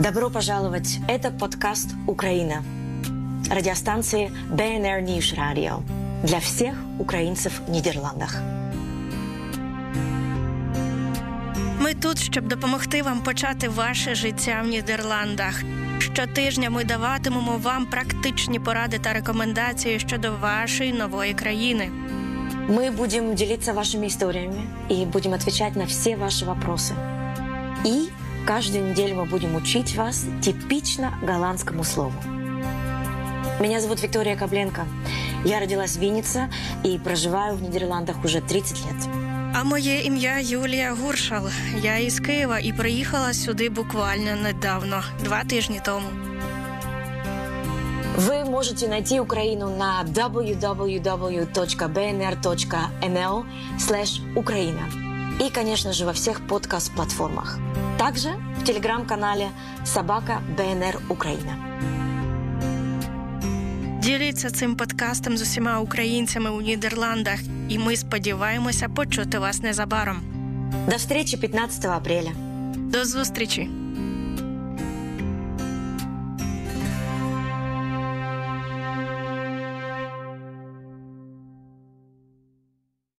Добро пожаловать! Это подкаст «Украина» радиостанции БНР Ньюс Радио для всех украинцев в Нидерландах. Ми тут, щоб допомогти вам почати ваше життя в Нідерландах. Щотижня ми даватимемо вам практичні поради та рекомендації щодо вашої нової країни. Мы будем делиться вашими историями и будем отвечать на все ваши вопросы. И каждую неделю мы будем учить вас типично голландскому слову. Меня зовут Виктория Кобленко. Я родилась в Виннице и проживаю в Нидерландах уже 30 лет. А моє ім'я Юлія Гуршал. Я із Києва і приїхала сюди буквально недавно, два тижні тому. Вы можете найти Украину на www.bnr.nl Украина. И, конечно же, во всех подкаст-платформах. Также в телеграм-канале «Собака БНР Украина». Діліться цим подкастом з усіма українцями у Нідерландах, і ми сподіваємося почути вас незабаром. До встречи 15 апреля. До зустрічі!